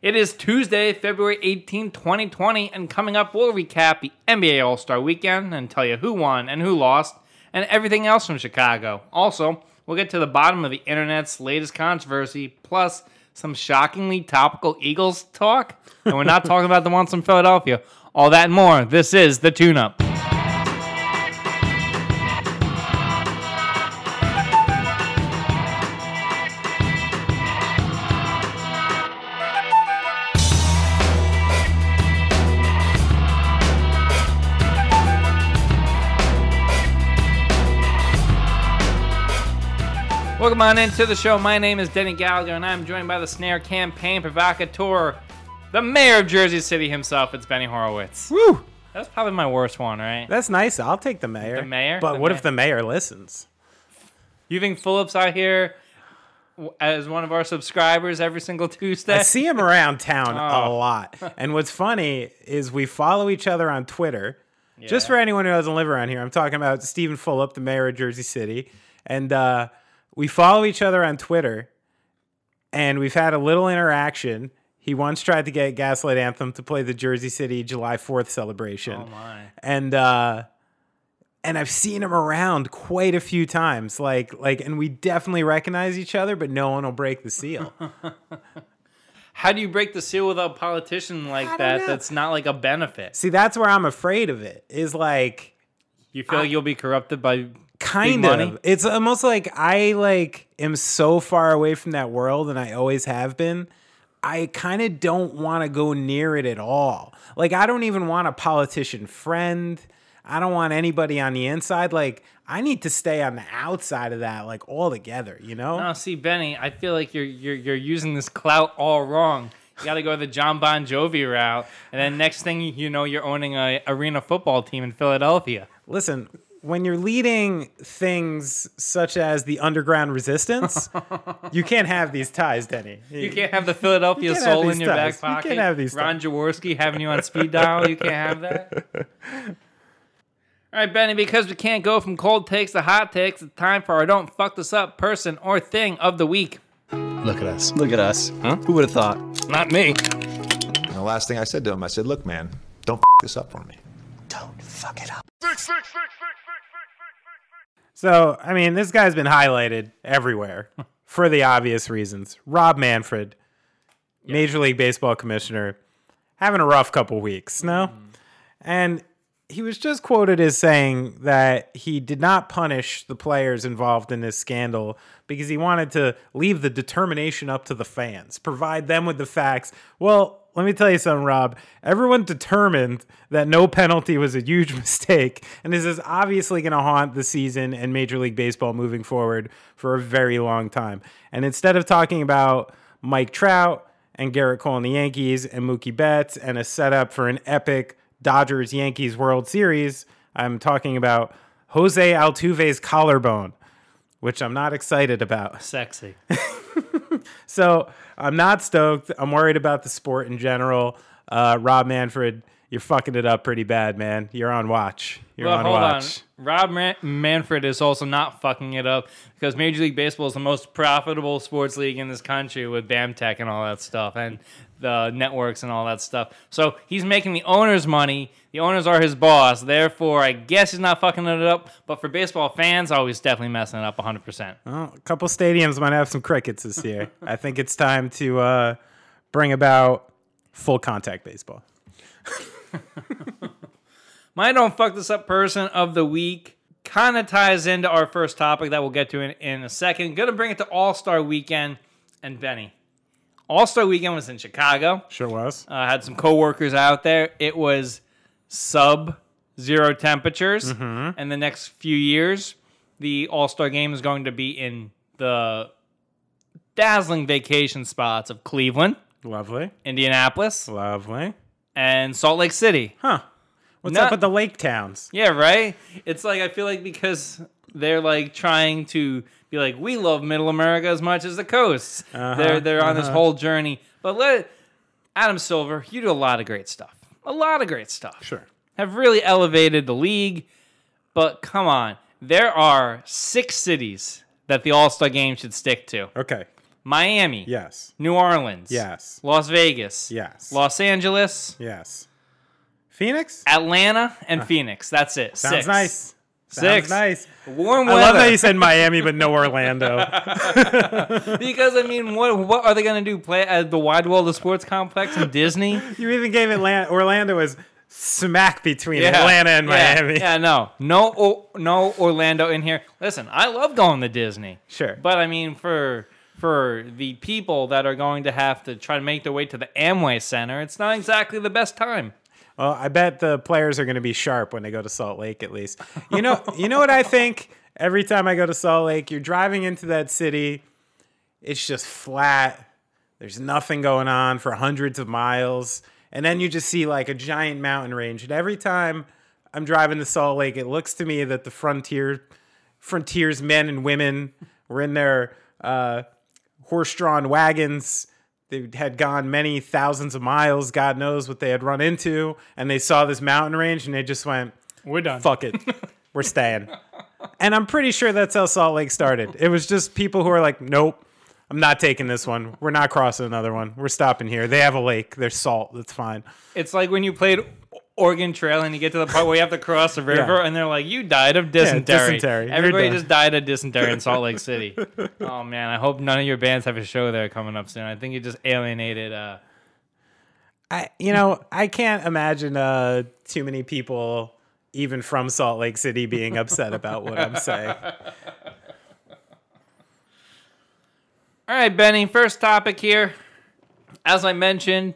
It is Tuesday, February 18, 2020, and coming up, we'll recap the NBA All Star weekend and tell you who won and who lost and everything else from Chicago. Also, we'll get to the bottom of the internet's latest controversy, plus some shockingly topical Eagles talk. And we're not talking about the ones from Philadelphia. All that and more. This is the tune up. Welcome on into the show. My name is Denny Gallagher, and I'm joined by the Snare Campaign Provocateur, the mayor of Jersey City himself. It's Benny Horowitz. Woo! That's probably my worst one, right? That's nice. I'll take the mayor. The mayor? But The what if the mayor listens? You think Phillips out here w- as one of our subscribers every single Tuesday? I see him around town a Oh. lot. And what's funny is we follow each other on Twitter. Just Yeah. for anyone who doesn't live around here, I'm talking about Stephen Fulop, the mayor of Jersey City. And uh, we follow each other on Twitter. And we've had a little interaction. He once tried to get Gaslight Anthem to play the Jersey City July 4th celebration. Oh my! and uh and I've seen him around quite a few times like like and we definitely recognize each other but no one will break the seal How do you break the seal with a politician like that? know. That's not like a benefit. see that's where I'm afraid of it is like You feel like you'll be corrupted by kind big of money? it's almost like I like am so far away from that world and I always have been I kind of don't want to go near it at all like I don't even want a politician friend I don't want anybody on the inside like I need to stay on the outside of that like all together you know No, see, Benny, I feel like you're you're you're using this clout all wrong. You got to go the John Bon Jovi route, and then next thing you know, you're owning a arena football team in Philadelphia. Listen, when you're leading things such as the underground resistance, you can't have these ties, Denny. You can't have the Philadelphia soul in your ties. back You can't have these Ron Jaworski having you on speed dial. You can't have that. All right, Benny, because we can't go from cold takes to hot takes, it's time for our don't fuck this up person or thing of the week. Look at us. Look at us. Huh? Who would have thought? Not me. And the last thing I said to him, I said, "Look, man, don't fuck this up for me." Don't fuck it up. So, I mean, this guy's been highlighted everywhere for the obvious reasons. Rob Manfred, Major League Baseball commissioner, having a rough couple weeks, no? Mm-hmm. And he was just quoted as saying that he did not punish the players involved in this scandal because he wanted to leave the determination up to the fans, provide them with the facts. Well, let me tell you something, Rob. Everyone determined that no penalty was a huge mistake, and this is obviously going to haunt the season and Major League Baseball moving forward for a very long time. And instead of talking about Mike Trout and Gerrit Cole and the Yankees and Mookie Betts and a setup for an epic Dodgers Yankees World Series, I'm talking about Jose Altuve's collarbone, which I'm not excited about. Sexy. So I'm not stoked. I'm worried about the sport in general. Uh, Rob Manfred, you're fucking it up pretty bad, man. You're on watch. You're well, on hold watch. on. Rob Man- Manfred is also not fucking it up because Major League Baseball is the most profitable sports league in this country with BAMTech and all that stuff and the networks and all that stuff. So he's making the owners money. The owners are his boss. Therefore, I guess he's not fucking it up. But for baseball fans, oh, he's definitely messing it up 100%. Well, a couple stadiums might have some crickets this year. I think it's time to uh, bring about full contact baseball. My don't fuck this up person of the week kind of ties into our first topic that we'll get to in, in a second. Gonna bring it to All Star Weekend and Benny. All Star Weekend was in Chicago. Sure was. I had some coworkers out there. It was sub zero temperatures. Mm-hmm. And the next few years, the All Star game is going to be in the dazzling vacation spots of Cleveland, Lovely. Indianapolis, Lovely. and Salt Lake City. Huh. What's Not- up with the lake towns? Yeah, right? It's like I feel like because they're like trying to be like we love Middle America as much as the coast. Uh-huh, they're they're on this uh-huh. whole journey. But let Adam Silver, you do a lot of great stuff. A lot of great stuff. Sure. Have really elevated the league. But come on, there are six cities that the All Star game should stick to. Okay. Miami, Yes. New Orleans, Yes. Las Vegas, Yes. Los Angeles, Yes. Phoenix? Atlanta, and Phoenix. That's it. Sounds Six. nice. Sounds nice. Warm weather. I love that you said Miami, but no Orlando. because I mean, what what are they gonna do? Play at the Wide World of Sports complex in Disney? you even gave Atlanta. Orlando was smack between Atlanta and Yeah. Miami. Yeah, no, no, o- no Orlando in here. Listen, I love going to Disney. Sure. but I mean for for the people that are going to have to try to make their way to the Amway Center, it's not exactly the best time. Well, I bet the players are going to be sharp when they go to Salt Lake. At least, you know. you know what I think? Every time I go to Salt Lake, you're driving into that city. It's just flat. There's nothing going on for hundreds of miles, and then you just see like a giant mountain range. And every time I'm driving to Salt Lake, it looks to me that the frontier, frontiers men and women were in their uh, horse-drawn wagons. They had gone many thousands of miles. God knows what they had run into, and they saw this mountain range, and they just went, We're done. "Fuck it, we're staying." And I'm pretty sure that's how Salt Lake started. It was just people who are like, "Nope, I'm not taking this one. We're not crossing another one. We're stopping here. They have a lake. There's salt. That's fine." It's like when you played Oregon Trail and you get to the part where you have to cross the river, Yeah. and they're like, "You died of dysentery." dysentery. Everybody just died of dysentery in Salt Lake City. oh man, I hope none of your bands have a show there coming up soon. I think you just alienated. Uh, I, you know, I can't imagine uh, too many people, even from Salt Lake City, being upset about what I'm saying. All right, Benny, first topic here. As I mentioned,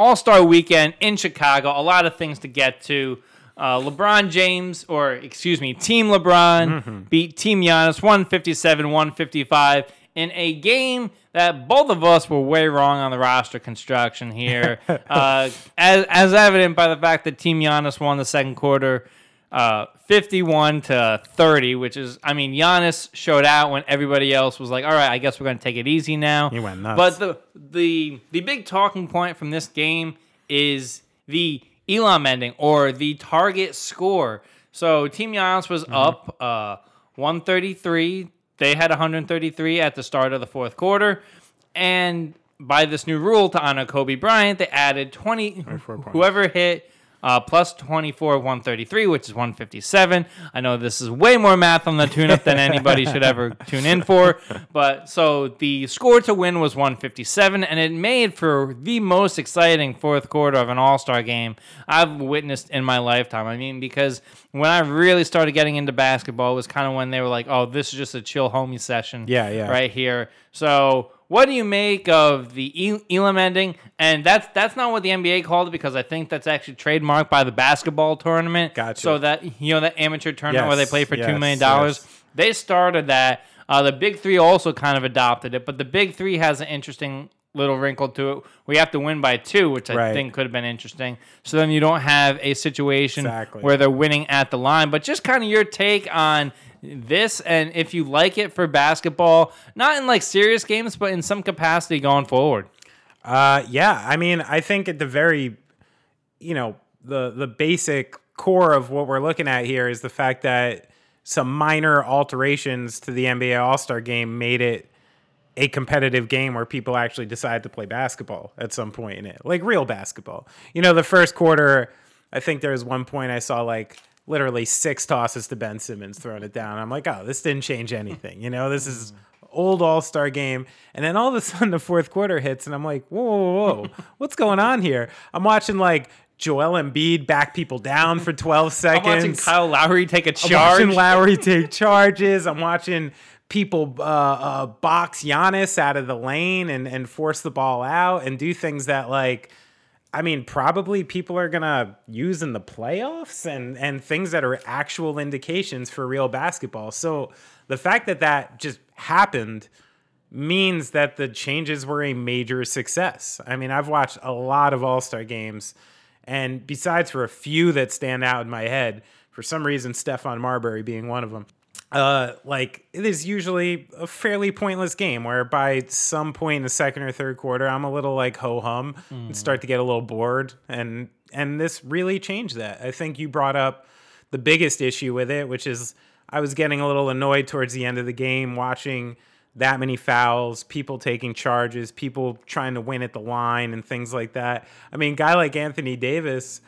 All Star weekend in Chicago, a lot of things to get to. Uh, LeBron James, or excuse me, Team LeBron beat Team Giannis 157 155 in a game that both of us were way wrong on the roster construction here. uh, as, as evident by the fact that Team Giannis won the second quarter uh, 51 to 30, which is, I mean, Giannis showed out when everybody else was like, all right, I guess we're going to take it easy now. He went nuts. But the, the, the big talking point from this game is the Elam ending or the target score. So Team Giannis was Mm-hmm. up uh, 133. They had 133 at the start of the fourth quarter. And by this new rule to honor Kobe Bryant, they added 20. Whoever hit uh, plus 24 133, which is 157. I know this is way more math on the tune up than anybody should ever tune in for. But so the score to win was 157, and it made for the most exciting fourth quarter of an All Star game I've witnessed in my lifetime. I mean, because when I really started getting into basketball, it was kind of when they were like, oh, this is just a chill homie session. Yeah, yeah. Right here. So what do you make of the Elam ending? And that's that's not what the NBA called it because I think that's actually trademarked by the basketball tournament. Gotcha. So that you know that amateur tournament where they play for two yes, million dollars. yes. They started that. Uh, the Big Three also kind of adopted it, but the Big Three has an interesting little wrinkle to it. We have to win by two, which I Right. think could have been interesting. So then you don't have a situation Exactly. where they're winning at the line. But just kind of your take on this and if you like it for basketball, not in like serious games, but in some capacity going forward. Uh, yeah, I mean, I think at the very, you know, the the basic core of what we're looking at here is the fact that some minor alterations to the NBA All Star Game made it a competitive game where people actually decide to play basketball at some point in it, like real basketball. You know, the first quarter, I think there was one point I saw like literally six tosses to Ben Simmons throwing it down. I'm like, oh, this didn't change anything. You know, this is old All Star game. And then all of a sudden the fourth quarter hits, and I'm like, whoa, whoa, whoa, what's going on here? I'm watching like Joel Embiid back people down for 12 seconds. I'm watching Kyle Lowry take a I'm charge. watching Lowry take charges. I'm watching people uh, uh, box Giannis out of the lane and, and force the ball out and do things that like I mean probably people are gonna use in the playoffs and and things that are actual indications for real basketball. So the fact that that just happened means that the changes were a major success. I mean, I've watched a lot of All Star games, and besides for a few that stand out in my head, for some reason, Stephon Marbury being one of them. Uh, like it is usually a fairly pointless game where by some point in the second or third quarter, I'm a little like ho hum and start to get a little bored, and and this really changed that. I think you brought up the biggest issue with it, which is I was getting a little annoyed towards the end of the game watching that many fouls, people taking charges, people trying to win at the line and things like that. I mean, guy like Anthony Davis,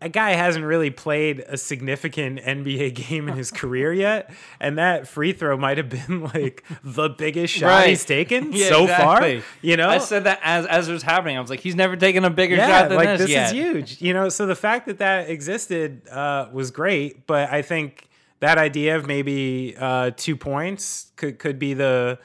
a guy hasn't really played a significant NBA game in his career yet, and that free throw might have been like the biggest shot Right. he's taken Yeah, so exactly. far. You know, I said that as as it was happening. I was like, he's never taken a bigger yeah, shot than like this, this yet. is huge. You know, so the fact that that existed uh, was great, but I think that idea of maybe uh, two points could could be the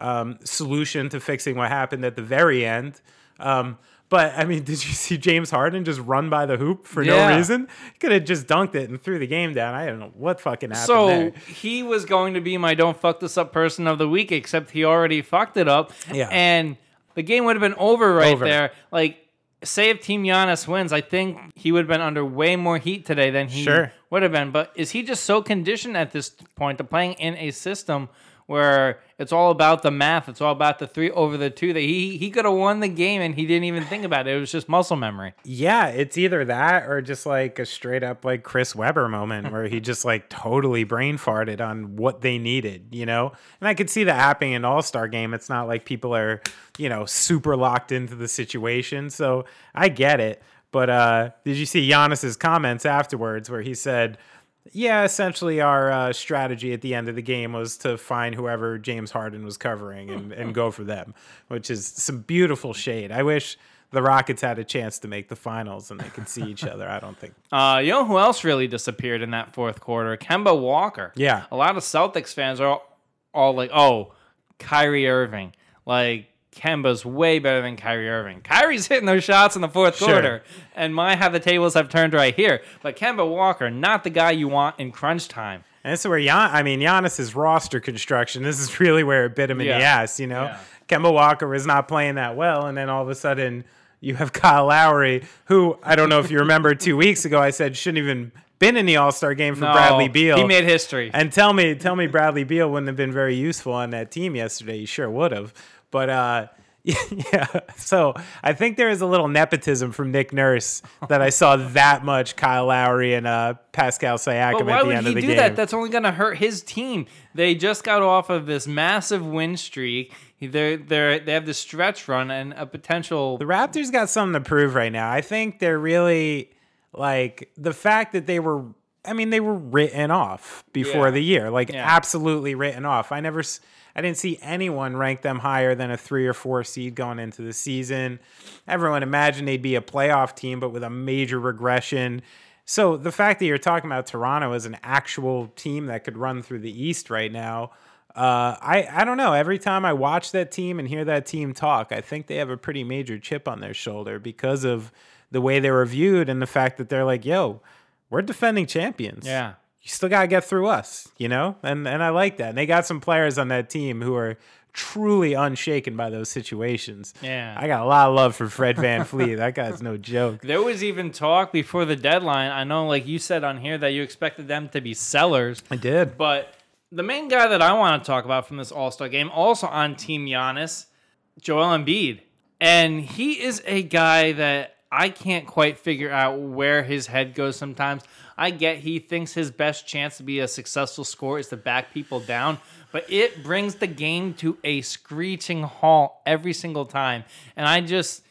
um, solution to fixing what happened at the very end. Um, but I mean, did you see James Harden just run by the hoop for Yeah. no reason? He could have just dunked it and threw the game down. I don't know what fucking happened So there. he was going to be my don't fuck this up person of the week, except he already fucked it up. Yeah. And the game would have been over right Over. there. Like, say if Team Giannis wins, I think he would have been under way more heat today than he Sure. would have been. But is he just so conditioned at this point to playing in a system where it's all about the math, it's all about the three over the two that he he could have won the game and he didn't even think about it. It was just muscle memory. Yeah, it's either that or just like a straight up like Chris Webber moment where he just like totally brain farted on what they needed, you know? And I could see that happening in All Star game. It's not like people are, you know, super locked into the situation. So I get it. But uh did you see Giannis's comments afterwards where he said, yeah, essentially our uh, strategy at the end of the game was to find whoever James Harden was covering and, and go for them, which is some beautiful shade. I wish the Rockets had a chance to make the finals and they could see each other. I don't think. Uh, you know who else really disappeared in that fourth quarter? Kemba Walker. Yeah. A lot of Celtics fans are all like, "Oh, Kyrie Irving." Like Kemba's way better than Kyrie Irving. Kyrie's hitting those shots in the fourth Sure. quarter, and my how the tables have turned right here. But Kemba Walker, not the guy you want in crunch time. And this is where Gian, I mean, Giannis's roster construction. This is really where it bit him in the ass. You know, Yeah. Kemba Walker was not playing that well, and then all of a sudden you have Kyle Lowry, who I don't know if you remember two weeks ago I said shouldn't even been in the All Star game for No, Bradley Beal. He made history. And tell me, tell me, Bradley Beal wouldn't have been very useful on that team yesterday. You sure would have. But uh, yeah, so I think there is a little nepotism from Nick Nurse that I saw that much Kyle Lowry and uh, Pascal Siakam at the end of the game. Why would he do that? That's only going to hurt his team. They just got off of this massive win streak. They're, they're, they have this stretch run and a potential. the Raptors got something to prove right now. I think they're really like the fact that they were. I mean, they were written off before Yeah. the year, like Yeah. absolutely written off. I never, I didn't see anyone rank them higher than a three or four seed going into the season. Everyone imagined they'd be a playoff team, but with a major regression. So the fact that you're talking about Toronto as an actual team that could run through the East right now, uh, I I don't know. Every time I watch that team and hear that team talk, I think they have a pretty major chip on their shoulder because of the way they were viewed and the fact that they're like, "Yo, we're defending champions." Yeah. You still gotta get through us, you know, and and I like that. And they got some players on that team who are truly unshaken by those situations. Yeah. I got a lot of love for Fred VanVleet. that guy's no joke. There was even talk before the deadline. I know, like you said on here, that you expected them to be sellers. I did. But the main guy that I want to talk about from this All Star game, also on Team Giannis, Joel Embiid. And he is a guy that I can't quite figure out where his head goes sometimes. I get he thinks his best chance to be a successful scorer is to back people down, but it brings the game to a screeching halt every single time. And I just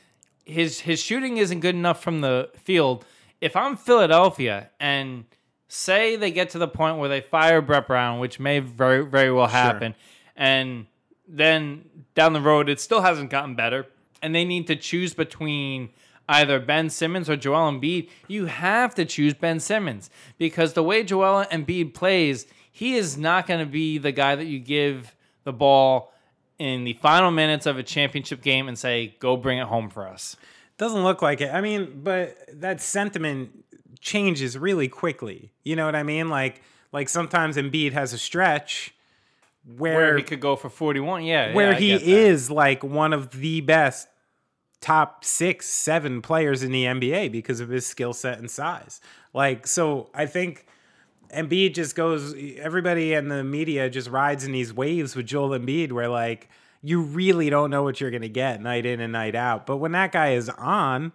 his his shooting isn't good enough from the field. If I'm Philadelphia and say they get to the point where they fire Brett Brown, which may very very well happen, and then down the road it still hasn't gotten better, and they need to choose between either Ben Simmons or Joel Embiid, you have to choose Ben Simmons because the way Joel Embiid plays, he is not going to be the guy that you give the ball in the final minutes of a championship game and say, "Go bring it home for us." Doesn't look like it. I mean, but that sentiment changes really quickly. You know what I mean? Like like sometimes Embiid has a stretch where Where he could go for 41. Yeah. where yeah, he is like one of the best top six, seven players in the NBA because of his skill set and size. Like, so I think Embiid just goes, everybody in the media just rides in these waves with Joel Embiid where like you really don't know what you're going to get night in and night out. But when that guy is on,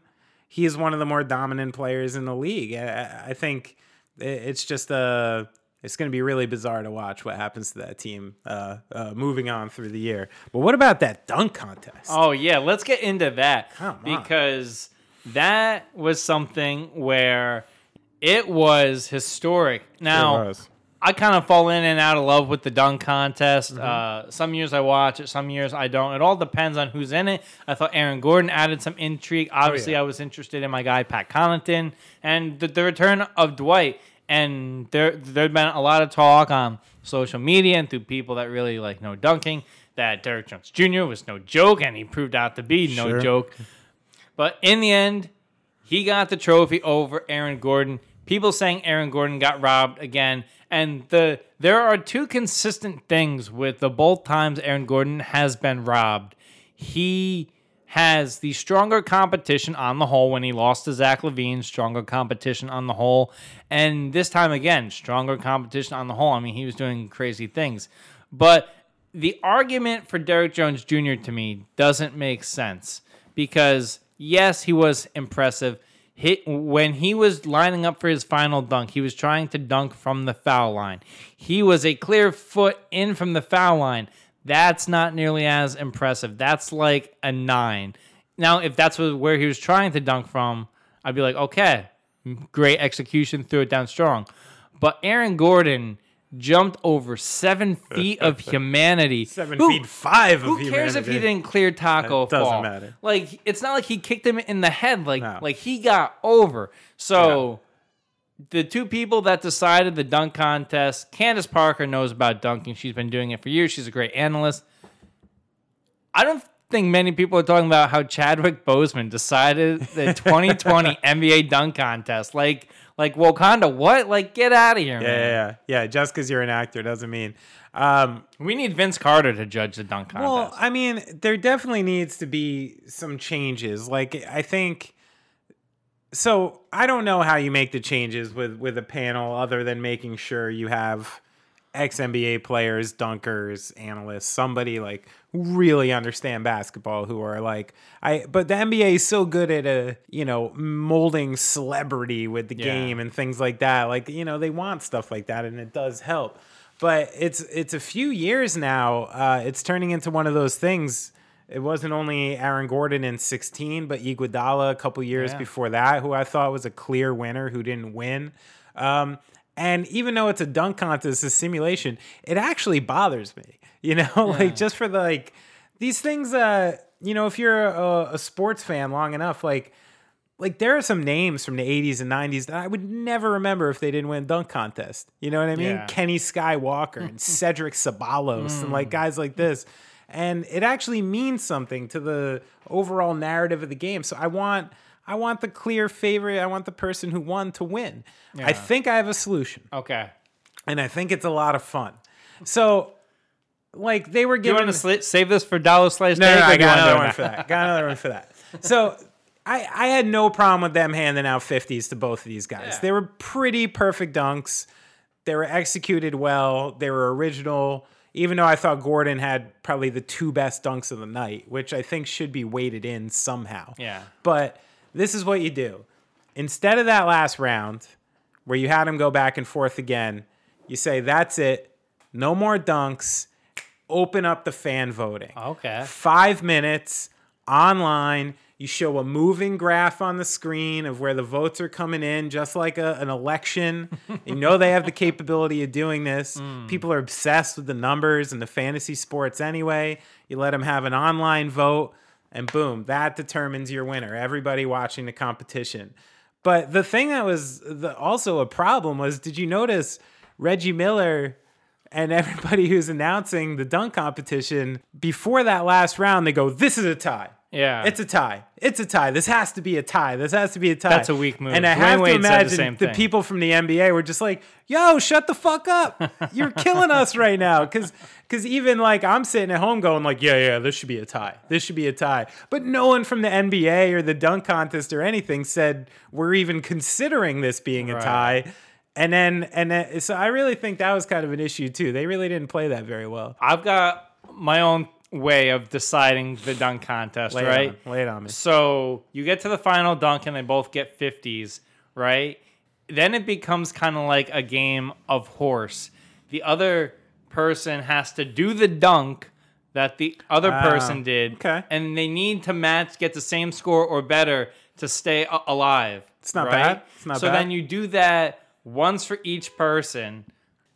he is one of the more dominant players in the league. I, I think it's just a it's going to be really bizarre to watch what happens to that team uh, uh, moving on through the year. But what about that dunk contest? Oh yeah, let's get into that Come on. because that was something where it was historic. Now, was. I kind of fall in and out of love with the dunk contest. Mm-hmm. Uh, some years I watch it, some years I don't. It all depends on who's in it. I thought Aaron Gordon added some intrigue. Obviously, Oh, yeah. I was interested in my guy Pat Connaughton and the, the return of Dwight. And there there'd been a lot of talk on social media and through people that really like know dunking that Derrick Jones Jr. was no joke, and he proved out to be no Sure. joke. But in the end, he got the trophy over Aaron Gordon. People saying Aaron Gordon got robbed again. And the there are two consistent things with the both times Aaron Gordon has been robbed. He has the stronger competition on the whole when he lost to Zach LaVine, stronger competition on the whole. And this time again, stronger competition on the whole. I mean, he was doing crazy things. But the argument for Derrick Jones Jr. to me doesn't make sense because yes, he was impressive. Hit when he was lining up for his final dunk, he was trying to dunk from the foul line. He was a clear foot in from the foul line. That's not nearly as impressive. That's like a nine. Now, if that's where he was trying to dunk from, I'd be like, okay, great execution, threw it down strong. But Aaron Gordon jumped over seven feet of humanity. Seven Who- feet five of Who cares if he didn't clear Tacko It doesn't fall? matter. Like it's not like he kicked him in the head. Like No. like he got over. So the two people that decided the dunk contest, Candace Parker knows about dunking. She's been doing it for years. She's a great analyst. I don't think many people are talking about how Chadwick Boseman decided the 2020 NBA dunk contest. Like like Wakanda, what? Like get out of here, Yeah, man. yeah, yeah, yeah. Just because you're an actor doesn't mean. Um, We need Vince Carter to judge the dunk contest. Well, I mean, there definitely needs to be some changes. Like, I think. So I don't know how you make the changes with with a panel other than making sure you have ex NBA players, dunkers, analysts, somebody like really understand basketball who are like I. But the NBA is so good at a you know molding celebrity with the Yeah. game and things like that. Like you know they want stuff like that, and it does help. But it's it's a few years now. Uh, it's turning into one of those things. It wasn't only Aaron Gordon in 16, but Iguodala a couple years Yeah. before that, who I thought was a clear winner who didn't win. Um, and even though it's a dunk contest, a simulation, it actually bothers me. You know, like just for the like these things. Uh, you know, if you're a, a sports fan long enough, like like there are some names from the 80s and 90s that I would never remember if they didn't win dunk contest. You know what I mean? Yeah. Kenny Skywalker and Cedric Ceballos and Mm. like guys like this. And it actually means something to the overall narrative of the game. So I want I want the clear favorite. I want the person who won to win. I think I have a solution. okay. And I think it's a lot of fun. So like they were giving. You want to sli- save this for Dallas Slice no, no, or I got another one for that. Got another one for that. So I I had no problem with them handing out 50s to both of these guys. Yeah. They were pretty perfect dunks. They were executed well. They were original. Even though I thought Gordon had probably the two best dunks of the night, which I think should be weighted in somehow. Yeah. But this is what you do. Instead of that last round where you had him go back and forth again, you say, that's it. No more dunks. Open up the fan voting Okay. five minutes online. You show a moving graph on the screen of where the votes are coming in, just like a, an election. you know they have the capability of doing this. Mm. People are obsessed with the numbers and the fantasy sports anyway. You let them have an online vote, and boom, that determines your winner. Everybody watching the competition. But the thing that was the, also a problem was, did you notice Reggie Miller? and everybody who's announcing the dunk competition before that last round, they go, "This is a tie. Yeah. It's a tie. It's a tie. This has to be a tie. This has to be a tie." That's a weak move. And I Dwayne have Wade to said the imagine the people from the NBA were just like, "Yo, shut the fuck up! You're killing us right now." Because because even like I'm sitting at home going like, "Yeah, yeah, this should be a tie. This should be a tie." But no one from the NBA or the dunk contest or anything said we're even considering this being a Right. tie. And then, and then, so I really think that was kind of an issue too. They really didn't play that very well. I've got my own way of deciding the dunk contest, Lay it right? on- lay it on me. So you get to the final dunk and they both get 50s, right? then it becomes kind of like a game of horse. The other person has to do the dunk that the other Ah, person did, okay. and they need to match, get the same score or better to stay a- alive. It's not right? bad. It's not bad. so bad. then you do that once for each person.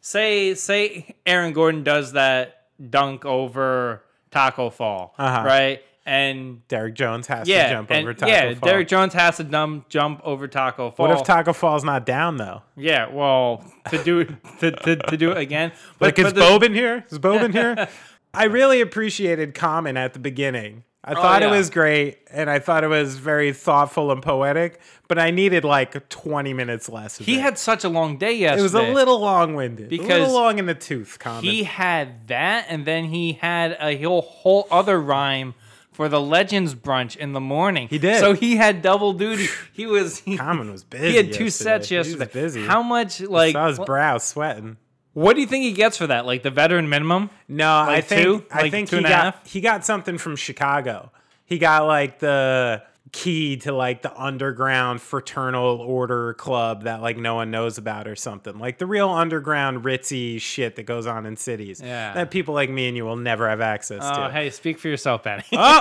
Say say Aaron Gordon does that dunk over Tacko Fall, Uh-huh. right? And Derrick Jones has yeah, to jump and, over Tacko yeah, Fall. Derrick Jones has to dumb, jump over Tacko Fall. what if Tacko Fall's not down though? Yeah, well, to do it to, to, to do it again. But, Like is but the- Bobin here? Is Bobin here? I really appreciated Common at the beginning. I oh, thought Oh, yeah. it was great, and I thought it was very thoughtful and poetic. But I needed like 20 minutes less. Of he it. had such a long day yesterday. It was a little long-winded, a little long in the tooth. Common. He had that, and then he had a whole whole other rhyme for the Legends brunch in the morning. He did. So he had double duty. He was he, Common was busy. he had two yesterday. sets He was yesterday. busy. How much like saw his brow sweating. What do you think he gets for that? Like the veteran minimum? No, I think two? I Like think two he and a got half? he got something from Chicago. He got like the key to like the underground fraternal order club that like no one knows about or something. Like the real underground ritzy shit that goes on in cities. Yeah. That people like me and you will never have access Oh, to. hey, speak for yourself, Benny. Oh!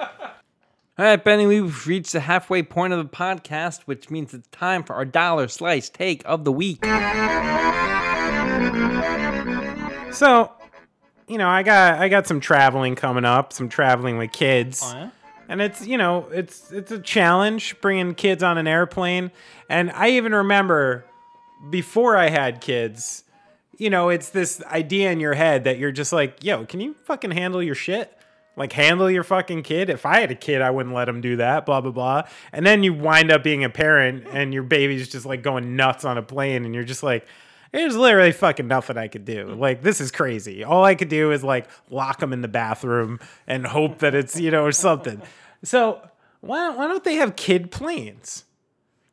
All right, Benny, we've reached the halfway point of the podcast, which means it's time for our dollar slice take of the week. So, you know, I got I got some traveling coming up, some traveling with kids. Oh, yeah? and it's you know it's it's a challenge bringing kids on an airplane and i even remember before i had kids you know it's this idea in your head that you're just like yo can you fucking handle your shit like handle your fucking kid if i had a kid i wouldn't let him do that blah blah blah and then you wind up being a parent and your baby's just like going nuts on a plane and you're just like there's literally fucking nothing I could do. Like this is crazy. All I could do is like lock them in the bathroom and hope that it's you know or something. So why don't, why don't they have kid planes?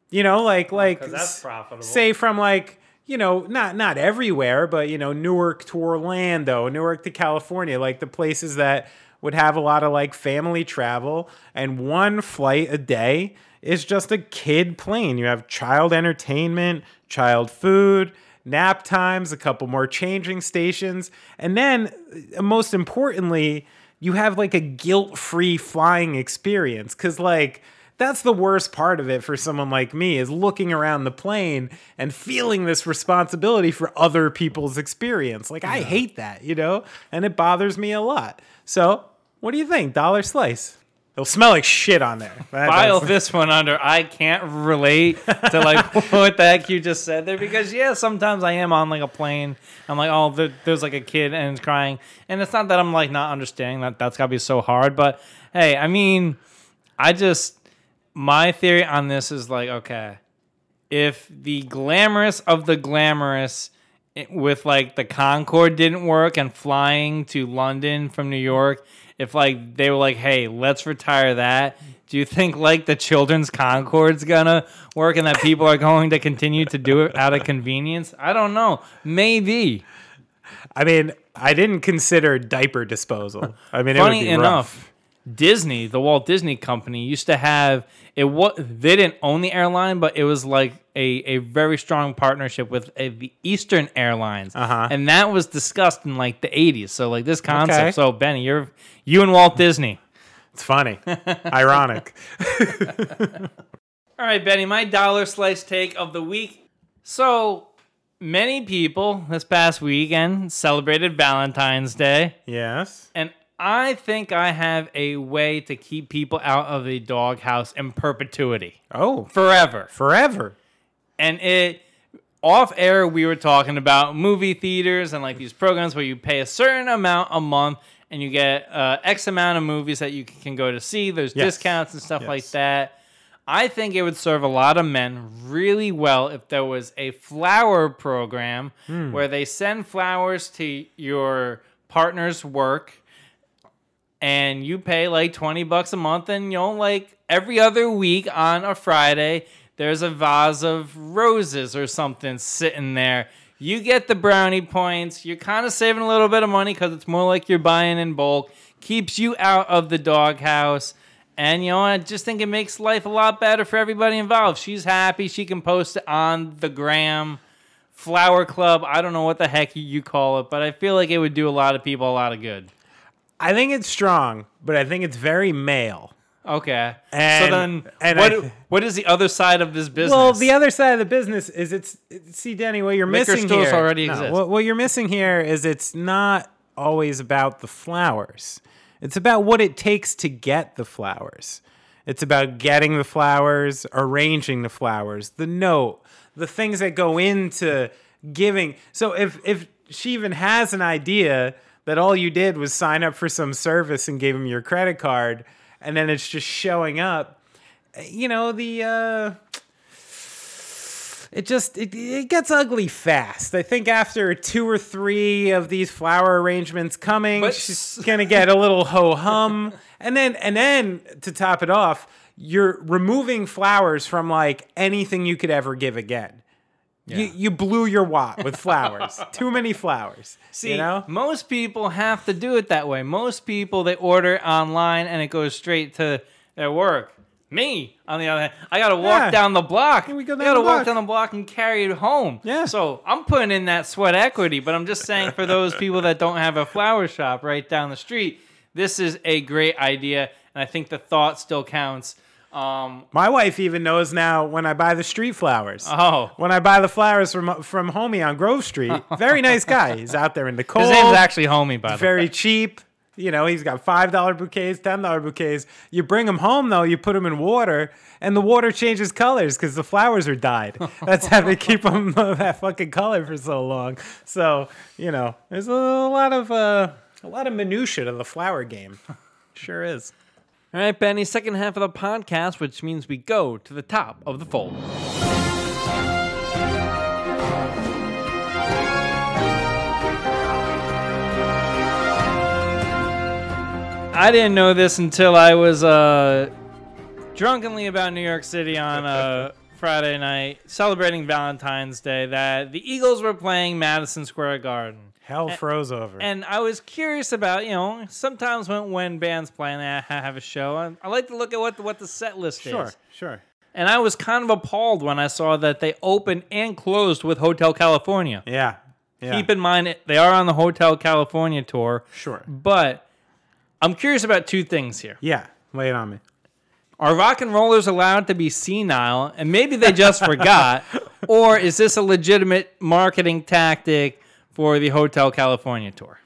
You know, like oh, like that's profitable. Say from like you know not not everywhere, but you know Newark to Orlando, Newark to California, like the places that would have a lot of like family travel, and one flight a day is just a kid plane. You have child entertainment, child food nap times, a couple more changing stations, and then uh, most importantly, you have like a guilt-free flying experience cuz like that's the worst part of it for someone like me is looking around the plane and feeling this responsibility for other people's experience. Like I hate that, you know? And it bothers me a lot. So, what do you think? Dollar slice. It'll smell like shit on there. That- File that's- this one under I can't relate to like what the heck you just said there because yeah, sometimes I am on like a plane. I'm like, oh, there, there's like a kid and it's crying, and it's not that I'm like not understanding that that's gotta be so hard, but hey, I mean, I just my theory on this is like, okay, if the glamorous of the glamorous eh, with like the Concorde didn't work and flying to London from New York, if like they were like, hey, let's retire that, do you think like the children's Concorde's gonna work and that people are going to continue to do it out of convenience? I don't know. Maybe. I mean, I didn't consider diaper disposal. I mean, it Funny would be enough, rough. Disney, the Walt Disney Company, used to have it. What they didn't own the airline, but it was like a, a very strong partnership with a, the Eastern Airlines, Uh-huh. and that was discussed in like the '80s. So like this concept. Okay. So Benny, you're you and Walt Disney. It's funny, ironic. All right, Benny, my dollar slice take of the week. So many people this past weekend celebrated Valentine's Day. Yes. And I think I have a way to keep people out of the doghouse in perpetuity, Oh, forever. forever. And it off air we were talking about movie theaters and like these programs where you pay a certain amount a month and you get uh, X amount of movies that you can go to see. There's Yes. discounts and stuff like that. I think it would serve a lot of men really well if there was a flower program Hmm. where they send flowers to your partner's work and you pay like 20 bucks a month and you know like every other week on a Friday there's a vase of roses or something sitting there. You get the brownie points. You're kind of saving a little bit of money cuz it's more like you're buying in bulk. Keeps you out of the doghouse And you know, I just think it makes life a lot better for everybody involved. She's happy. She can post it on the gram. Flower Club. I don't know what the heck you call it, but I feel like it would do a lot of people a lot of good. I think it's strong, but I think it's very male. Okay. so then, and what, I- what is the other side of this business? Well, the other side of the business is it's see Danny, What you're Liquor missing stores here already no, exist. What, what you're missing here is it's not always about the flowers. It's about what it takes to get the flowers. It's about getting the flowers, arranging the flowers, the note, the things that go into giving. So if if she even has an idea that all you did was sign up for some service and gave him your credit card, and then it's just showing up, you know the. uh it just it, it gets ugly fast. I think after two or three of these flower arrangements coming, But- she's gonna get a little ho hum, and then and then to top it off, you're removing flowers from like anything you could ever give again. You, you blew your wad with flowers. Too many flowers. See, you know? most people have to do it that way. Most people they order online and it goes straight to their work. Me, on the other hand, I gotta walk Yeah. down the block. we go I gotta walk block. down the block and carry it home. Yeah. So I'm putting in that sweat equity, but I'm just saying for those people that don't have a flower shop right down the street, this is a great idea, and I think the thought still counts. Um, My wife even knows now when I buy the street flowers. oh, When I buy the flowers from from homie on Grove Street, very nice guy. He's out there in the cold. his name's actually Homie, by the way. very cheap. You know, he's got five dollar bouquets, ten dollar bouquets. You bring them home though, you put them in water, and the water changes colors because the flowers are dyed. That's how they keep them that fucking color for so long. So you know, there's a lot of uh, a lot of minutia to the flower game. Sure is. All right, Benny, second half of the podcast, which means we go to the top of the fold. I didn't know this until I was uh, drunkenly about New York City on a Friday night, celebrating Valentine's Day, that the Eagles were playing Madison Square Garden. Hell froze over. And I was curious about, you know, sometimes when, when bands play and they have a show, I, I like to look at what the, what the set list sure, is. sure. Sure. And I was kind of appalled when I saw that they opened and closed with Hotel California. Yeah. Yeah. Keep in mind, they are on the Hotel California tour. Sure. But I'm curious about two things here. Yeah. Lay it on me. Are rock and rollers allowed to be senile and maybe they just forgot? Or is this a legitimate marketing tactic for the Hotel California tour?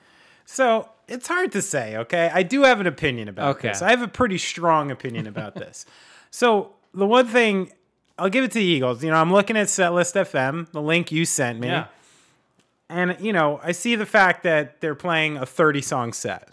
So it's hard to say, okay? I do have an opinion about Okay. this. I have a pretty strong opinion about this. So the one thing, I'll give it to the Eagles. You know, I'm looking at Setlist FM, the link you sent me, Yeah. and you know, I see the fact that they're playing a 30 song set,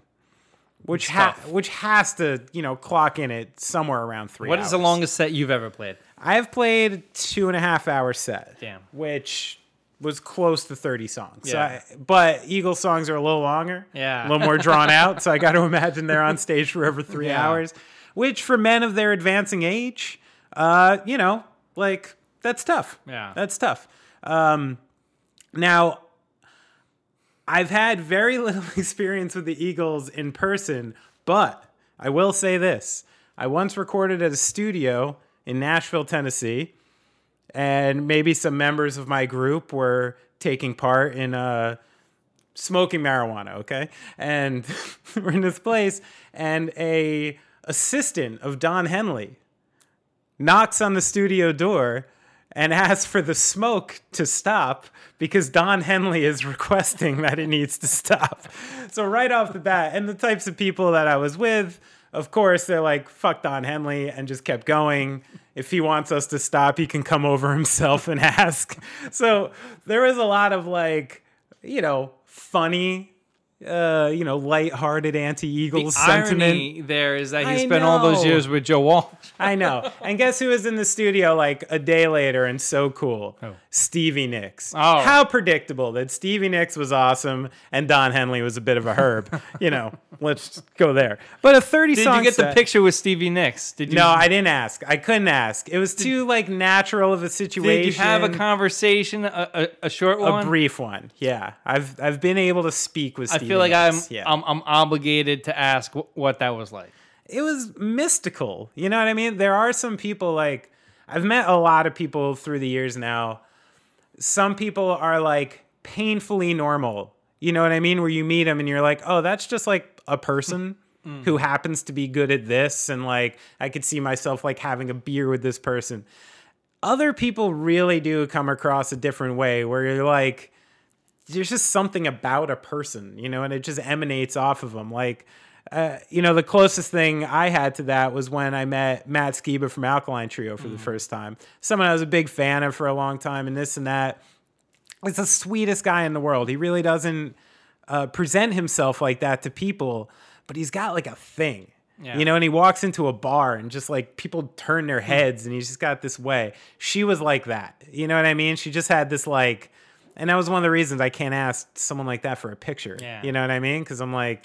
which ha- which has to you know clock in at somewhere around three. What is the longest set you've ever played? I have played a two and a half hour set. Damn. Which was close to 30 songs. So Yeah. I- but Eagles songs are a little longer. Yeah. A little more drawn out. So I got to imagine they're on stage for over three Yeah. hours, which for men of their advancing age, uh, you know, like that's tough. Yeah. That's tough. Um, now, I've had very little experience with the Eagles in person, but I will say this. I once recorded at a studio in Nashville, Tennessee, and maybe some members of my group were taking part in uh, smoking marijuana, okay? And we're in this place, and a assistant of Don Henley knocks on the studio door and asks for the smoke to stop because Don Henley is requesting that it needs to stop. So right off the bat, and the types of people that I was with, of course, they're like, fuck Don Henley, and just kept going. If he wants us to stop, he can come over himself and ask. So there was a lot of like, you know, funny, uh, you know, lighthearted anti-Eagles The sentiment. irony there is that he I spent all those years with Joe Walsh. I know. And guess who was in the studio like a day later and so cool? Who? Stevie Nicks. Oh. How predictable that Stevie Nicks was awesome and Don Henley was a bit of a herb. you know, let's go there. But a 30 Did song you get the picture with Stevie Nicks? Did you? No, I didn't ask. I couldn't ask. It was too like natural of a situation. Did you have a conversation, a, a, a short one? a brief one. Yeah. I've I've been able to speak with I Stevie feel like I'm, Nicks. yeah. I'm I'm obligated to ask wh- what that was like. it was mystical. You know what I mean? There are some people like I've met a lot of people through the years now. Some people are like painfully normal. You know what I mean? Where you meet them and you're like, "Oh, that's just like a person." Mm. Who happens to be good at this, and like I could see myself like having a beer with this person. Other people really do come across a different way where you're like, there's just something about a person, you know, and it just emanates off of them. Like, uh, you know, the closest thing I had to that was when I met Matt Skiba from Alkaline Trio for the first time. Someone I was a big fan of for a long time, and this and that. He's the sweetest guy in the world. He really doesn't uh, present himself like that to people, but he's got like a thing. Yeah. You know, and he walks into a bar and just like people turn their heads and he's just got this way. She was like that. You know what I mean? She just had this like, and that was one of the reasons I can't ask someone like that for a picture. Yeah. You know what I mean? Because I'm like,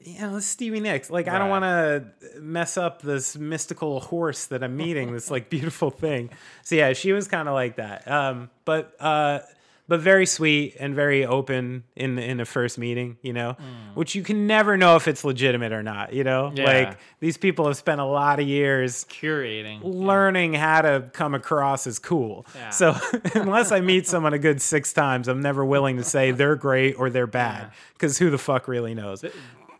you know, Stevie Nicks. Like, I don't want to mess up this mystical horse that I'm meeting, this like beautiful thing. So yeah, she was kind of like that. Um, but uh, but very sweet and very open in the, in the first meeting, you know, which you can never know if it's legitimate or not. You know, Yeah. like these people have spent a lot of years Curating. learning how to come across as cool. Yeah. So unless I meet someone a good six times, I'm never willing to say they're great or they're bad because who the fuck really knows?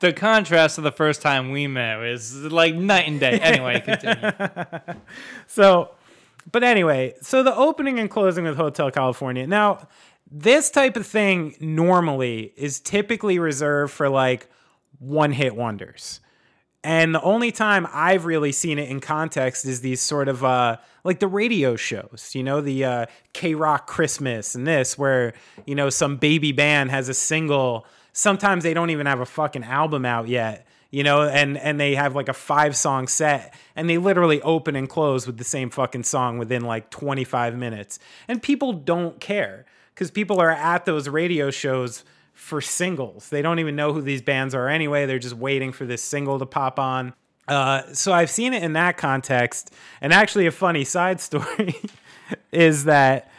The contrast to the first time we met was like night and day. Anyway, continue. So, but anyway, so the opening and closing with Hotel California. Now, this type of thing normally is typically reserved for like one hit wonders. And the only time I've really seen it in context is these sort of uh like the radio shows, you know, the uh K Rock Christmas and this where, you know, some baby band has a single. Sometimes they don't even have a fucking album out yet, you know, and and they have like a five song set and they literally open and close with the same fucking song within like 25 minutes. And people don't care cuz people are at those radio shows for singles. They don't even know who these bands are anyway. They're just waiting for this single to pop on. Uh, so I've seen it in that context. And actually, a funny side story is that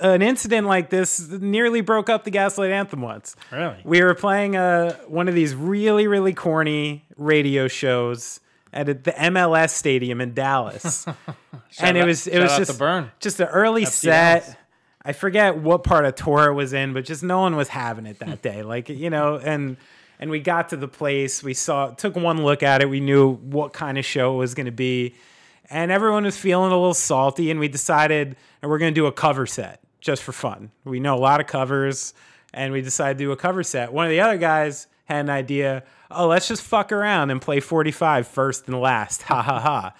an incident like this nearly broke up the Gaslight Anthem once. Really? We were playing uh, one of these really, really corny radio shows at the MLS Stadium in Dallas. and it was it was just just an early set. I forget what part of tour it was in, but just no one was having it that day. Like you know, and and we got to the place. We saw, took one look at it. We knew what kind of show it was going to be, and everyone was feeling a little salty. And we decided, and we're going to do a cover set just for fun. We know a lot of covers, and we decided to do a cover set. One of the other guys had an idea. Oh, let's just fuck around and play 45 first and last. Ha ha ha.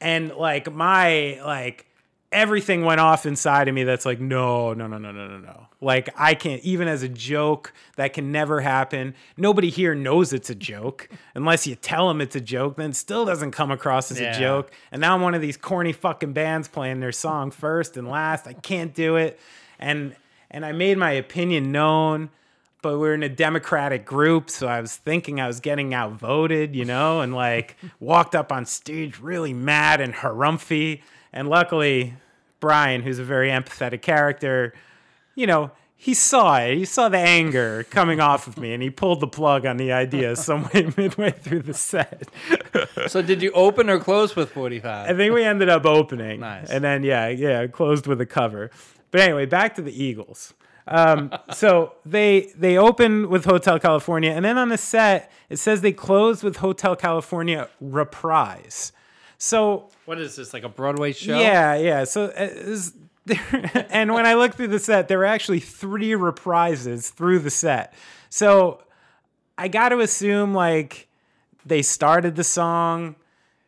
And like my like everything went off inside of me that's like no no no no no no no. Like i can't even as a joke that can never happen. Nobody here knows it's a joke. Unless you tell them it's a joke then it still doesn't come across as Yeah. a joke. And now i'm one of these corny fucking bands playing their song first and last. I can't do it. And and i made my opinion known but we're in a democratic group so i was thinking i was getting outvoted you know and like walked up on stage really mad and harumphy and luckily brian who's a very empathetic character you know he saw it he saw the anger coming off of me and he pulled the plug on the idea someway midway through the set So did you open or close with 45? I think we ended up opening. Nice. And then yeah, yeah, closed with a cover. But anyway, back to the Eagles. Um, so they they open with Hotel California, and then on the set it says they closed with Hotel California Reprise. So What is this, like a Broadway show? yeah, yeah. So uh, is- and when I looked through the set, there were actually three reprises through the set. So I got to assume like they started the song,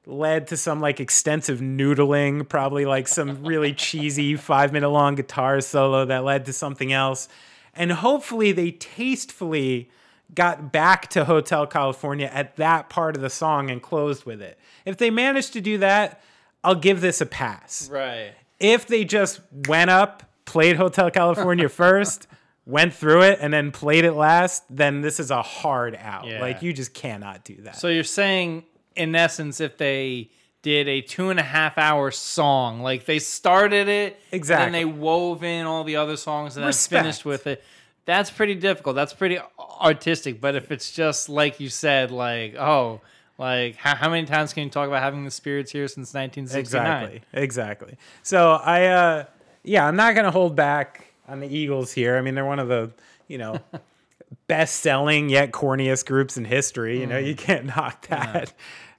led to some like extensive noodling, probably like some really cheesy five minute long guitar solo that led to something else. And hopefully they tastefully got back to Hotel California at that part of the song and closed with it. If they managed to do that, I'll give this a pass Right. if they just went up, played Hotel California first, went through it, and then played it last, then this is a hard out. Yeah. Like you just cannot do that. So you're saying, in essence, if they did a two and a half hour song, like they started it, Exactly. and then they wove in all the other songs and Respect. then finished with it. That's pretty difficult. That's pretty artistic. But if it's just like you said, like oh, Like, how, how many times can you talk about having the spirits here since 1969? Exactly. Exactly. So I, uh, yeah, I'm not going to hold back on the Eagles here. I mean, they're one of the, you know, best selling yet corniest groups in history. You know, you can't knock that.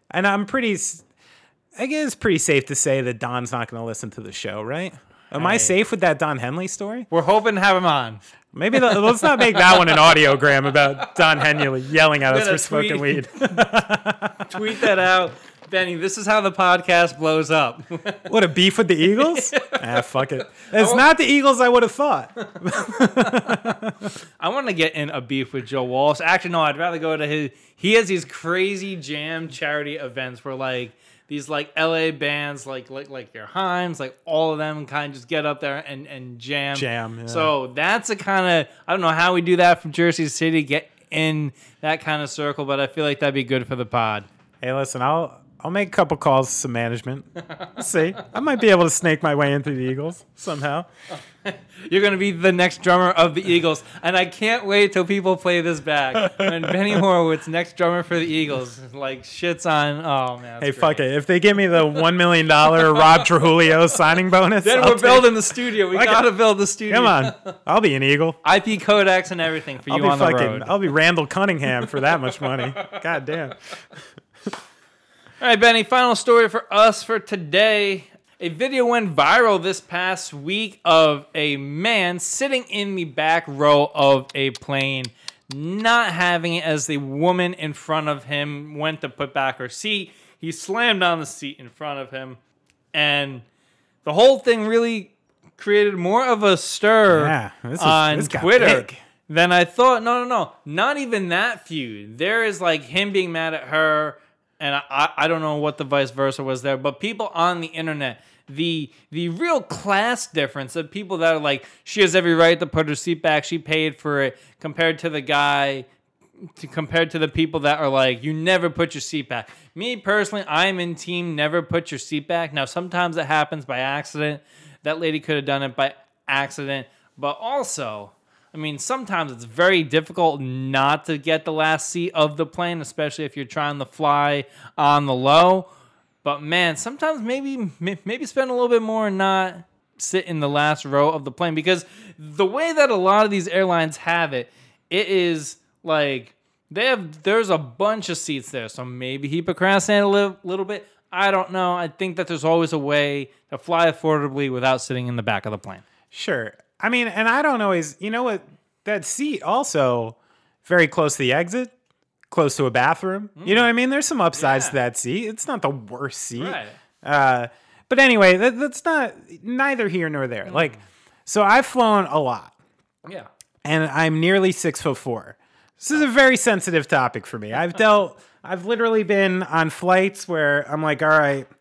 And I'm pretty, I guess it's pretty safe to say that Don's not going to listen to the show, right? Am I Hey. safe with that Don Henley story? We're hoping to have him on. Maybe the, let's not make that one an audiogram about Don Henley yelling at us for smoking weed. Tweet that out. Benny, this is how the podcast blows up. What a beef with the Eagles? ah, fuck it. It's not the Eagles I would have thought. I want to get in a beef with Joe Walsh. Actually, no, I'd rather go to his. He has these crazy jam charity events where like these like LA bands like like like your Haims, like all of them kind of just get up there and and jam. Jam, yeah. So that's a kind of I don't know how we do that from Jersey City. Get in that kind of circle, but I feel like that'd be good for the pod. Hey, listen, I'll I'll make a couple calls to some management. See. I might be able to snake my way into the Eagles somehow. You're gonna be the next drummer of the Eagles, and I can't wait till people play this back. And Benny Horowitz, next drummer for the Eagles, like shits on. Oh man. Hey, fuck it. If they give me the one million dollar Rob Trujillo signing bonus, Then I'll we're building the studio. We gotta build the studio. Come on, I'll be an Eagle. IP codecs and everything for I'll you on the road. I'll be Randall Cunningham for that much money. God damn. All right, Benny, final story for us for today. A video went viral this past week of a man sitting in the back row of a plane, not having it as the woman in front of him went to put back her seat. He slammed on the seat in front of him, and the whole thing really created more of a stir Yeah, this is- on this Twitter than I thought. No, no, no, not even that feud. There is like him being mad at her, and I, I, don't know what the vice versa was there, but people on the internet. The the real class difference of people that are like she has every right to put her seat back she paid for it compared to the guy to compared to the people that are like you never put your seat back. Me personally, I'm in team never put your seat back. Now sometimes it happens by accident. That lady could have done it by accident, but also, I mean, sometimes it's very difficult not to get the last seat of the plane, especially if you're trying to fly on the low. But man, sometimes maybe maybe spend a little bit more and not sit in the last row of the plane because the way that a lot of these airlines have it, it is like they have there's a bunch of seats there. So maybe he procrastinated a little, little bit. I don't know. I think that there's always a way to fly affordably without sitting in the back of the plane. Sure. I mean, and I don't always, you know what? That seat also very close to the exit, close to a bathroom. You know what I mean? There's some upsides to that seat. It's not the worst seat. Right. Uh, but anyway, that, that's not neither here nor there. Like, so I've flown a lot Yeah. and I'm nearly six foot four. This is a very sensitive topic for me. I've dealt, I've literally been on flights where I'm like, all right,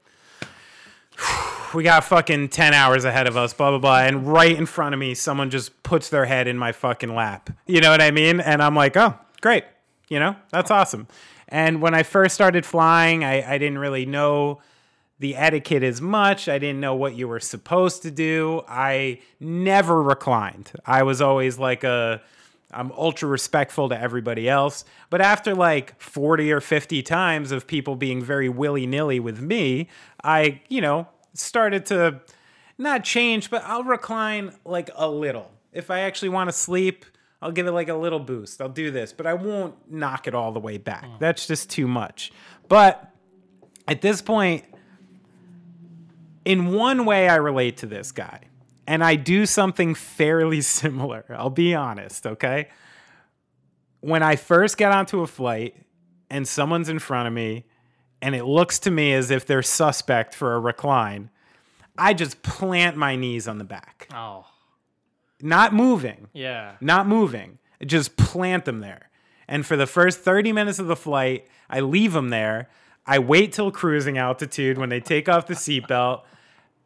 we got fucking 10 hours ahead of us, blah, blah, blah. And right in front of me, someone just puts their head in my fucking lap. You know what I mean? And I'm like, oh, great. You know, that's awesome. And when I first started flying, I, I didn't really know the etiquette as much. I didn't know what you were supposed to do. I never reclined. I was always like a I'm ultra respectful to everybody else. But after like 40 or 50 times of people being very willy-nilly with me, I, you know, started to not change, but I'll recline like a little. If I actually want to sleep, I'll give it like a little boost. I'll do this, but I won't knock it all the way back. Mm. That's just too much. But at this point, in one way, I relate to this guy, and I do something fairly similar. I'll be honest, okay? When I first get onto a flight and someone's in front of me, and it looks to me as if they're suspect for a recline, I just plant my knees on the back, Oh. not moving Yeah. not moving. Just plant them there. And for the first 30 minutes of the flight, I leave them there. I wait till cruising altitude when they take off the seatbelt,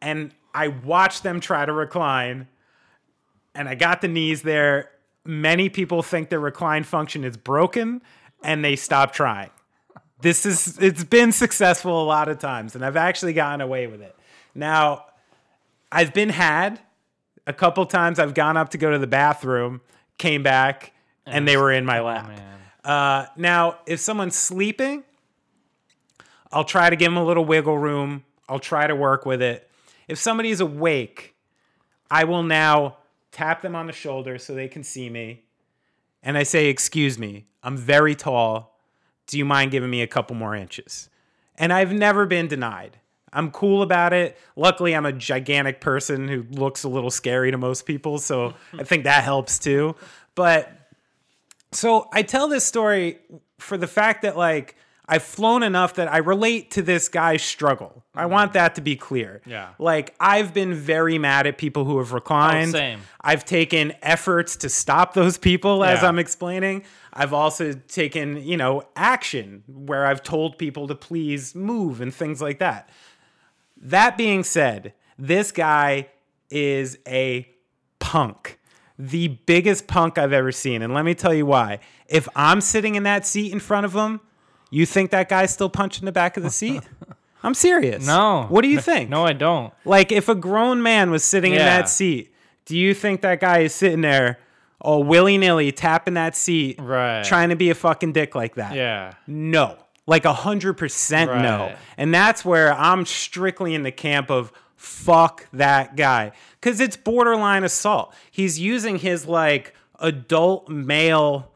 and I watch them try to recline. And I got the knees there. Many people think their recline function is broken, and they stop trying. This is it's been successful a lot of times, and I've actually gotten away with it. Now, I've been had a couple times I've gone up to go to the bathroom, came back, and they were in my lap. Man. Uh, now, if someone's sleeping, I'll try to give them a little wiggle room. I'll try to work with it. If somebody's awake, I will now tap them on the shoulder so they can see me. And I say, Excuse me, I'm very tall. Do you mind giving me a couple more inches? And I've never been denied. I'm cool about it. Luckily, I'm a gigantic person who looks a little scary to most people. So I think that helps too. But so I tell this story for the fact that, like, I've flown enough that I relate to this guy's struggle. I mm-hmm. want that to be clear. Yeah. Like, I've been very mad at people who have reclined. Oh, same. I've taken efforts to stop those people as I'm explaining. I've also taken, you know, action where I've told people to please move and things like that. That being said, this guy is a punk. The biggest punk I've ever seen. And let me tell you why. If I'm sitting in that seat in front of him, you think that guy's still punching the back of the seat? I'm serious. No. What do you think? No, I don't. Like if a grown man was sitting in Yeah. that seat, do you think that guy is sitting there all willy nilly tapping that seat, Right. trying to be a fucking dick like that? Yeah. No. Like a hundred percent no. Right. And that's where I'm strictly in the camp of fuck that guy. Cause it's borderline assault. He's using his like adult male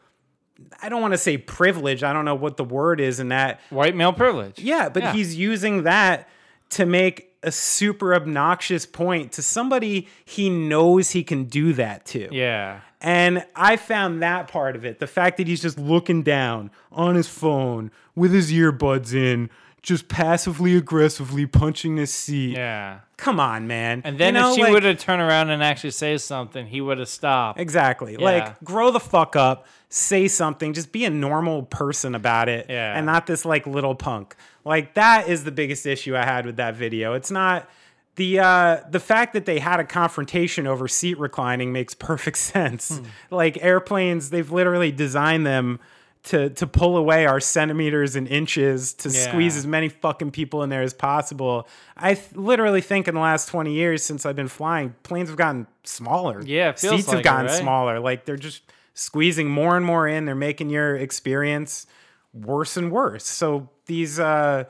I don't want to say privilege. I don't know what the word is in that White male privilege. yeah, but Yeah. he's using that to make a super obnoxious point to somebody he knows he can do that to. Yeah. And I found that part of it. The fact that he's just looking down on his phone with his earbuds in, just passively aggressively punching this seat. Yeah. Come on, man. And then You know, if she like- would have turned around and actually say something, he would have stopped. Exactly. Yeah. Like, grow the fuck up, say something, just be a normal person about it, Yeah. and not this like little punk. Like that is the biggest issue I had with that video. It's not the uh, the fact that they had a confrontation over seat reclining makes perfect sense. Hmm. Like airplanes, they've literally designed them. To, to pull away our centimeters and inches to Yeah. squeeze as many fucking people in there as possible. I th- literally think in the last 20 years since I've been flying, planes have gotten smaller. Yeah, it seats like have it, gotten right? smaller. Like they're just squeezing more and more in. They're making your experience worse and worse. So these uh,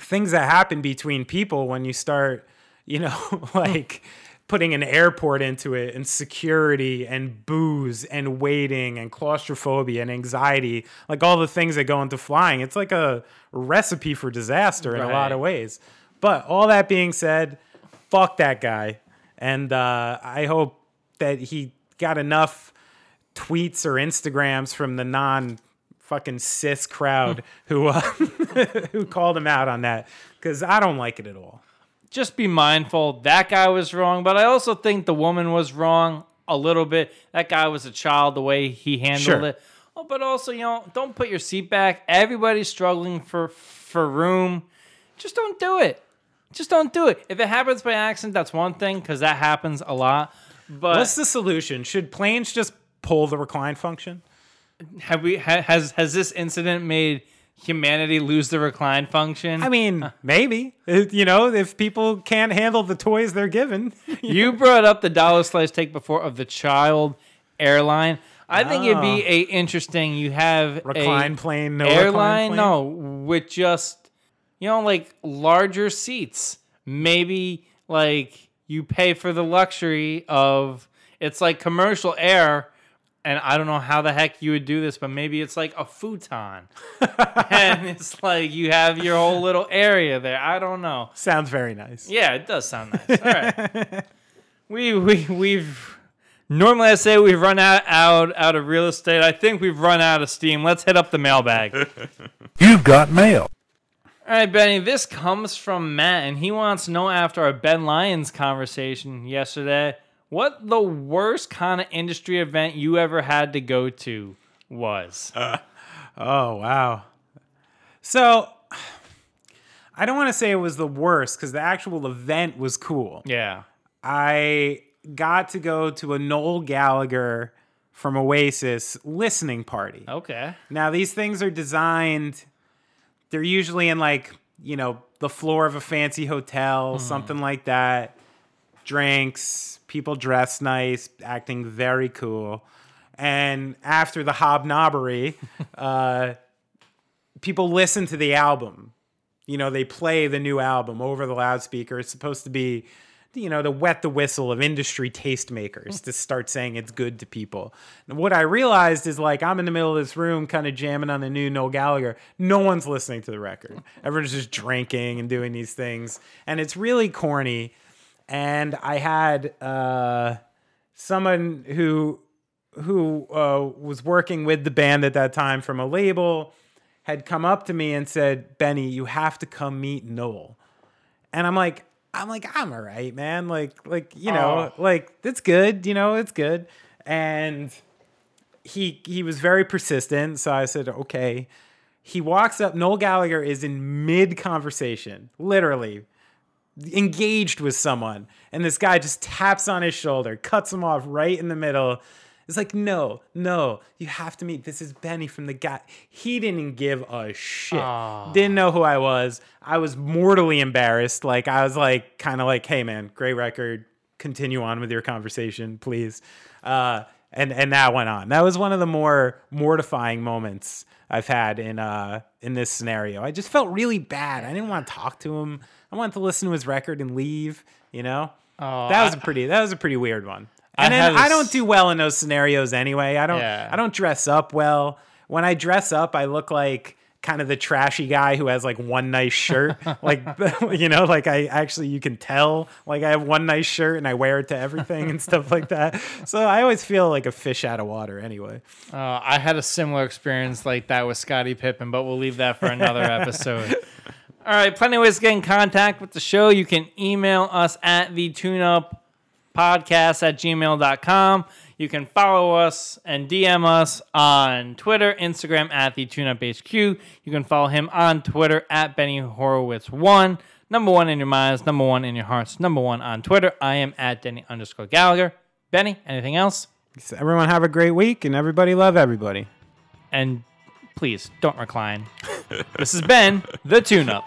things that happen between people when you start, you know, like putting an airport into it and security and booze and waiting and claustrophobia and anxiety, like all the things that go into flying, it's like a recipe for disaster in a lot of ways. But all that being said, fuck that guy. And uh, I hope that he got enough tweets or Instagrams from the non fucking cis crowd who uh, who called him out on that because I don't like it at all. Just be mindful. That guy was wrong, but I also think the woman was wrong a little bit. That guy was a child the way he handled Sure. it. Oh, but also, you know, don't put your seat back. Everybody's struggling for for room. Just don't do it. Just don't do it. If it happens by accident, that's one thing because that happens a lot. But What's the solution? Should planes just pull the recline function? have we ha, has has this incident made humanity lose the recline function? I mean, maybe. You know, if people can't handle the toys they're given. you brought up the dollar slice take before of the child airline. I think it'd be oh. a interesting. You have Recline a plane, no recline airline, plane? no, with just you know like larger seats. Maybe like you pay for the luxury of it's like commercial air. And I don't know how the heck you would do this, but maybe it's like a futon, and it's like you have your whole little area there. I don't know. Sounds very nice. Yeah, it does sound nice. All right. we we we've normally I say we've run out out out of real estate. I think we've run out of steam. Let's hit up the mailbag. You've got mail. All right, Benny. This comes from Matt, and he wants to know after our Ben Lyons conversation yesterday, what the worst kind of industry event you ever had to go to was. Uh, oh, wow. So I don't want to say it was the worst because the actual event was cool. yeah. I got to go to a Noel Gallagher from Oasis listening party. Okay. Now, these things are designed, they're usually in like, you know, the floor of a fancy hotel, hmm. something like that. Drinks, people dress nice, acting very cool. And after the hobnobbery, uh, people listen to the album You know, they play the new album over the loudspeaker. It's supposed to be, you know, to wet the whistle of industry tastemakers to start saying it's good to people. And what I realized is like I'm in the middle of this room kind of jamming on the new Noel Gallagher. No one's listening to the record. Everyone's just drinking and doing these things. And it's really corny. And I had uh, someone who who uh, was working with the band at that time from a label had come up to me and said, "Benny, you have to come meet Noel." And I'm like, I'm like, I'm all right, man. Like, like you know, like it's good. You know, it's good. And he he was very persistent, so I said, okay. He walks up. Noel Gallagher is in mid conversation, literally engaged with someone, and this guy just taps on his shoulder, cuts him off right in the middle. It's like, no, no, you have to meet. This is Benny from the guy. He didn't give a shit. Didn't know who I was. I was mortally embarrassed. Like, I was like, kind of like, hey, man, great record. Continue on with your conversation, please. Uh, and and that went on. That was one of the more mortifying moments I've had in uh in this scenario. I just felt really bad. I didn't want to talk to him. I wanted to listen to his record and leave. You know, Oh, that was I- a pretty that was a pretty weird one. And had then I don't do well in those scenarios anyway. I don't Yeah. I don't dress up well. When I dress up, I look like kind of the trashy guy who has like one nice shirt. like you know, like I actually you can tell like I have one nice shirt and I wear it to everything and stuff like that. So I always feel like a fish out of water anyway. Uh, I had a similar experience like that with Scottie Pippen, but we'll leave that for another episode. All right, plenty of ways to get in contact with the show. You can email us at the tuneup podcast at gmail.com. You can follow us and DM us on Twitter, Instagram at the tuneup HQ. You can follow him on Twitter at Benny Horowitz1. Number one in your minds, number one in your hearts, number one on Twitter. I am at Denny underscore Gallagher. Benny, anything else? Everyone have a great week and everybody love everybody. and please don't recline. this has been the tune up.